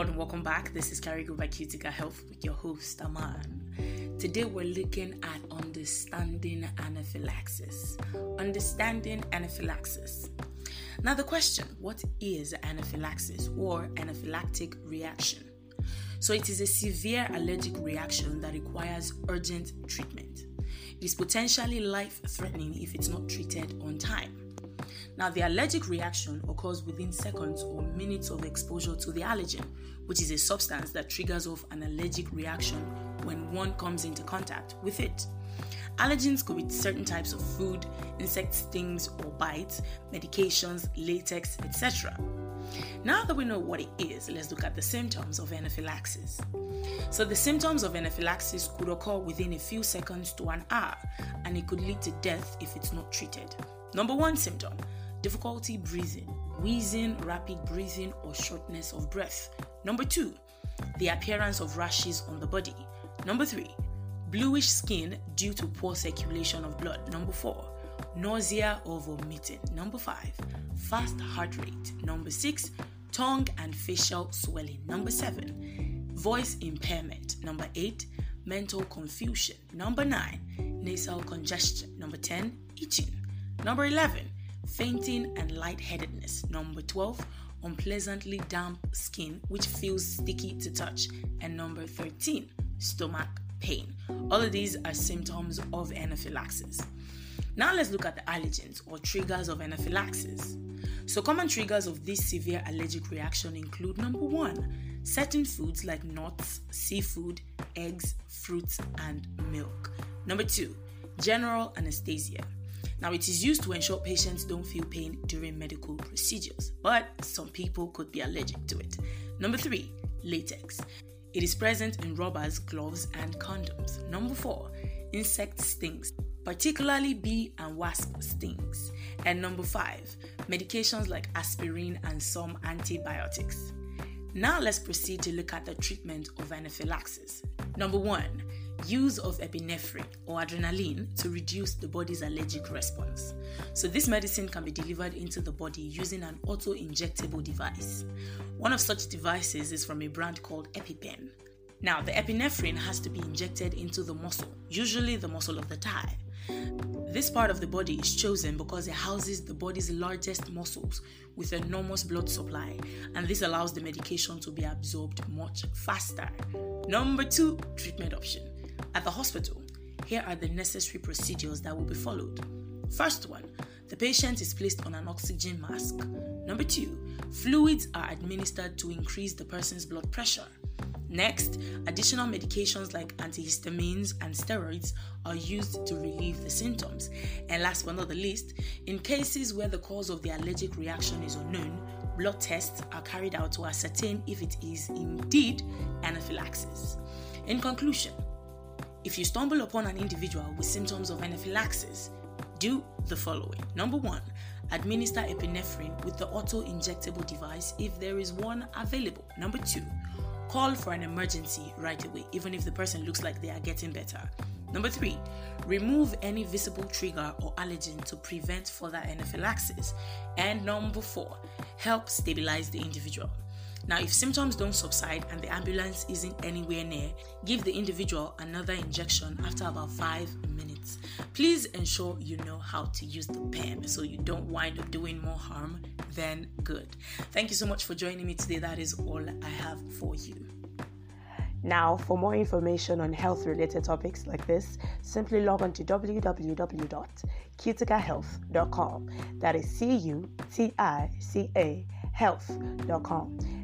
everyone, welcome back. This is Carigo Health with your host, Aman. Today we're looking at understanding anaphylaxis. Understanding anaphylaxis. Now, the question what is anaphylaxis or anaphylactic reaction? So, it is a severe allergic reaction that requires urgent treatment. It is potentially life threatening if it's not treated on time. Now, the allergic reaction occurs within seconds or minutes of exposure to the allergen, which is a substance that triggers off an allergic reaction when one comes into contact with it. Allergens could be certain types of food, insect stings or bites, medications, latex, etc. Now that we know what it is, let's look at the symptoms of anaphylaxis. So, the symptoms of anaphylaxis could occur within a few seconds to an hour, and it could lead to death if it's not treated. Number one symptom difficulty breathing, wheezing, rapid breathing, or shortness of breath. Number two, the appearance of rashes on the body. Number three, bluish skin due to poor circulation of blood. Number four, nausea or vomiting. Number five, fast heart rate. Number six, tongue and facial swelling. Number seven, voice impairment. Number eight, mental confusion. Number nine, nasal congestion. Number 10, itching. Number 11, fainting and lightheadedness. Number 12, unpleasantly damp skin which feels sticky to touch. And number 13, stomach pain. All of these are symptoms of anaphylaxis. Now let's look at the allergens or triggers of anaphylaxis. So, common triggers of this severe allergic reaction include number one, certain foods like nuts, seafood, eggs, fruits, and milk. Number two, general anesthesia. Now, it is used to ensure patients don't feel pain during medical procedures, but some people could be allergic to it. Number three, latex. It is present in rubbers, gloves, and condoms. Number four, insect stings, particularly bee and wasp stings. And number five, medications like aspirin and some antibiotics. Now let's proceed to look at the treatment of anaphylaxis. Number one, use of epinephrine or adrenaline to reduce the body's allergic response. So, this medicine can be delivered into the body using an auto injectable device. One of such devices is from a brand called EpiPen. Now, the epinephrine has to be injected into the muscle, usually the muscle of the thigh. This part of the body is chosen because it houses the body's largest muscles with enormous blood supply, and this allows the medication to be absorbed much faster. Number two treatment option at the hospital, here are the necessary procedures that will be followed. First one, the patient is placed on an oxygen mask. Number two, fluids are administered to increase the person's blood pressure. Next, additional medications like antihistamines and steroids are used to relieve the symptoms. And last but not the least, in cases where the cause of the allergic reaction is unknown, blood tests are carried out to ascertain if it is indeed anaphylaxis. In conclusion, if you stumble upon an individual with symptoms of anaphylaxis, do the following. Number one, administer epinephrine with the auto injectable device if there is one available. Number two, call for an emergency right away, even if the person looks like they are getting better. Number three, remove any visible trigger or allergen to prevent further anaphylaxis. And number four, help stabilize the individual. Now, if symptoms don't subside and the ambulance isn't anywhere near, give the individual another injection after about five minutes. Please ensure you know how to use the pen so you don't wind up doing more harm than good. Thank you so much for joining me today. That is all I have for you. Now, for more information on health related topics like this, simply log on to www.cuticahealth.com. That is C U T I C A health.com.